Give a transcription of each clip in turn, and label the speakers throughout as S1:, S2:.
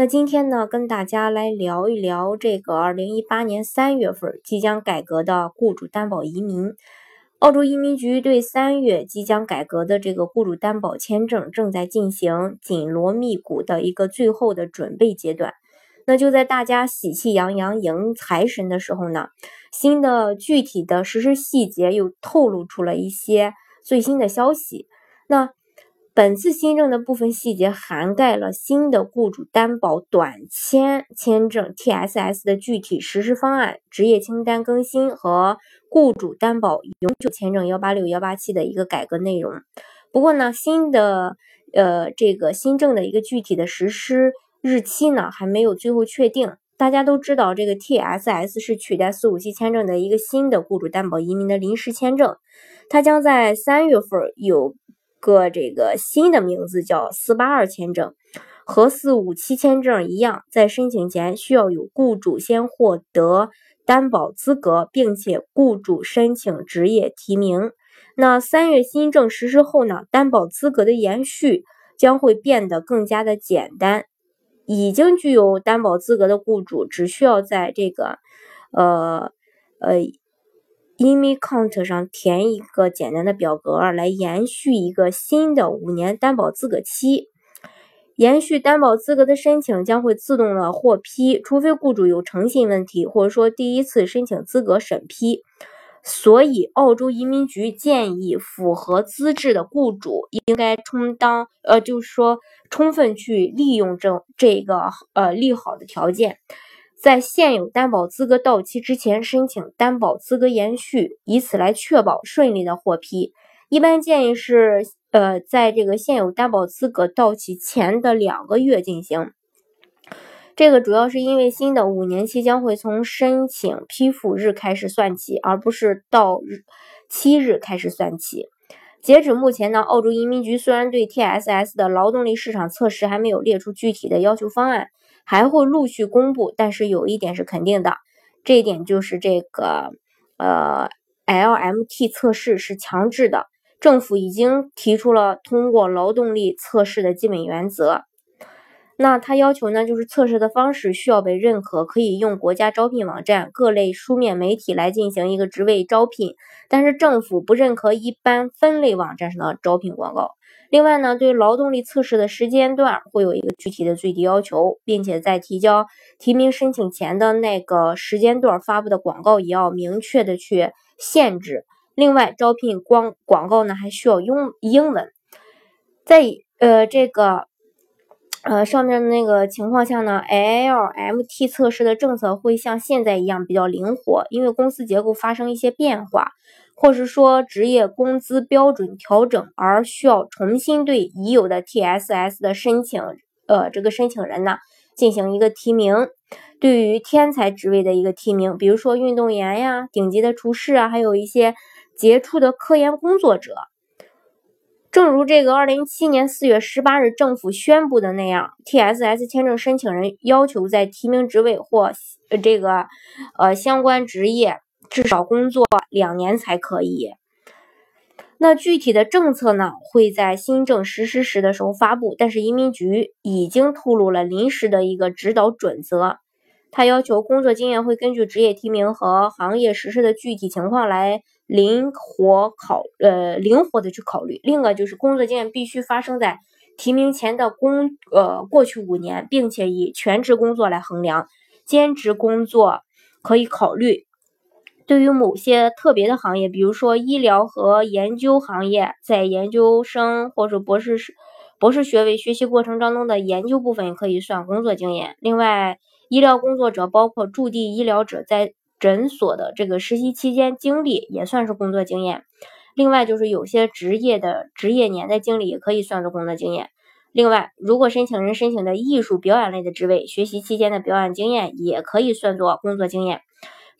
S1: 那今天呢，跟大家来聊一聊这个二零一八年三月份即将改革的雇主担保移民。澳洲移民局对三月即将改革的这个雇主担保签证正在进行紧锣密鼓的一个最后的准备阶段。那就在大家喜气洋洋迎财神的时候呢，新的具体的实施细节又透露出了一些最新的消息。那本次新政的部分细节涵盖了新的雇主担保短签签证 （TSS） 的具体实施方案、职业清单更新和雇主担保永久签证（幺八六、幺八七）的一个改革内容。不过呢，新的呃这个新政的一个具体的实施日期呢还没有最后确定。大家都知道，这个 TSS 是取代四五七签证的一个新的雇主担保移民的临时签证，它将在三月份有。个这个新的名字叫四八二签证，和四五七签证一样，在申请前需要有雇主先获得担保资格，并且雇主申请职业提名。那三月新政实施后呢，担保资格的延续将会变得更加的简单。已经具有担保资格的雇主只需要在这个呃呃。E m i Count 上填一个简单的表格，来延续一个新的五年担保资格期。延续担保资格的申请将会自动的获批，除非雇主有诚信问题，或者说第一次申请资格审批。所以，澳洲移民局建议符合资质的雇主应该充当呃，就是说充分去利用这这个呃利好的条件。在现有担保资格到期之前申请担保资格延续，以此来确保顺利的获批。一般建议是，呃，在这个现有担保资格到期前的两个月进行。这个主要是因为新的五年期将会从申请批复日开始算起，而不是到日七日开始算起。截止目前呢，澳洲移民局虽然对 TSS 的劳动力市场测试还没有列出具体的要求方案。还会陆续公布，但是有一点是肯定的，这一点就是这个呃 LMT 测试是强制的，政府已经提出了通过劳动力测试的基本原则。那他要求呢，就是测试的方式需要被认可，可以用国家招聘网站、各类书面媒体来进行一个职位招聘，但是政府不认可一般分类网站上的招聘广告。另外呢，对劳动力测试的时间段会有一个具体的最低要求，并且在提交提名申请前的那个时间段发布的广告也要明确的去限制。另外，招聘光广告呢还需要用英文。在呃这个呃上面的那个情况下呢，LMT 测试的政策会像现在一样比较灵活，因为公司结构发生一些变化。或是说职业工资标准调整而需要重新对已有的 TSS 的申请，呃，这个申请人呢进行一个提名。对于天才职位的一个提名，比如说运动员呀、顶级的厨师啊，还有一些杰出的科研工作者。正如这个二零一七年四月十八日政府宣布的那样，TSS 签证申请人要求在提名职位或呃这个呃相关职业。至少工作两年才可以。那具体的政策呢，会在新政实施时的时候发布。但是移民局已经透露了临时的一个指导准则，他要求工作经验会根据职业提名和行业实施的具体情况来灵活考，呃，灵活的去考虑。另一个就是工作经验必须发生在提名前的工，呃，过去五年，并且以全职工作来衡量，兼职工作可以考虑。对于某些特别的行业，比如说医疗和研究行业，在研究生或者博士博士学位学习过程当中的研究部分可以算工作经验。另外，医疗工作者包括驻地医疗者在诊所的这个实习期间经历也算是工作经验。另外，就是有些职业的职业年的经历也可以算作工作经验。另外，如果申请人申请的艺术表演类的职位，学习期间的表演经验也可以算作工作经验。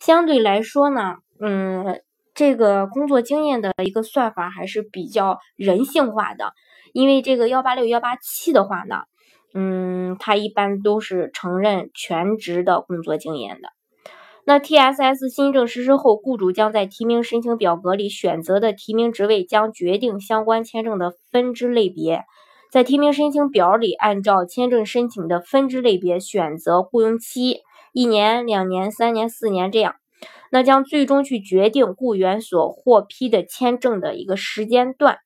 S1: 相对来说呢，嗯，这个工作经验的一个算法还是比较人性化的，因为这个幺八六幺八七的话呢，嗯，它一般都是承认全职的工作经验的。那 TSS 新政实施后，雇主将在提名申请表格里选择的提名职位将决定相关签证的分支类别。在提名申请表里，按照签证申请的分支类别选择雇佣期，一年、两年、三年、四年这样，那将最终去决定雇员所获批的签证的一个时间段。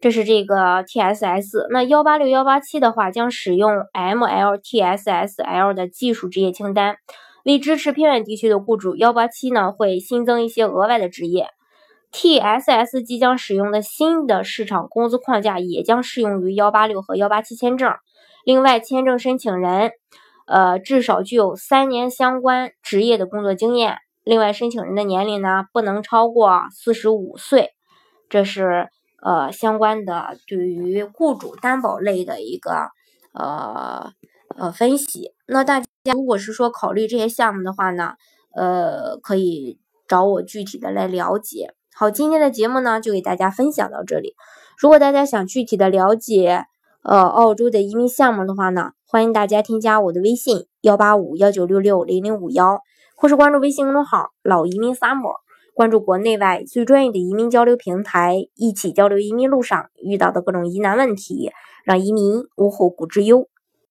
S1: 这是这个 TSS。那幺八六幺八七的话，将使用 MLTSSL 的技术职业清单。为支持偏远地区的雇主，幺八七呢会新增一些额外的职业。TSS 即将使用的新的市场工资框架也将适用于幺八六和幺八七签证。另外，签证申请人，呃，至少具有三年相关职业的工作经验。另外，申请人的年龄呢，不能超过四十五岁。这是呃相关的对于雇主担保类的一个呃呃分析。那大家如果是说考虑这些项目的话呢，呃，可以找我具体的来了解。好，今天的节目呢就给大家分享到这里。如果大家想具体的了解呃澳洲的移民项目的话呢，欢迎大家添加我的微信幺八五幺九六六零零五幺，或是关注微信公众号老移民 summer，关注国内外最专业的移民交流平台，一起交流移民路上遇到的各种疑难问题，让移民无后顾之忧。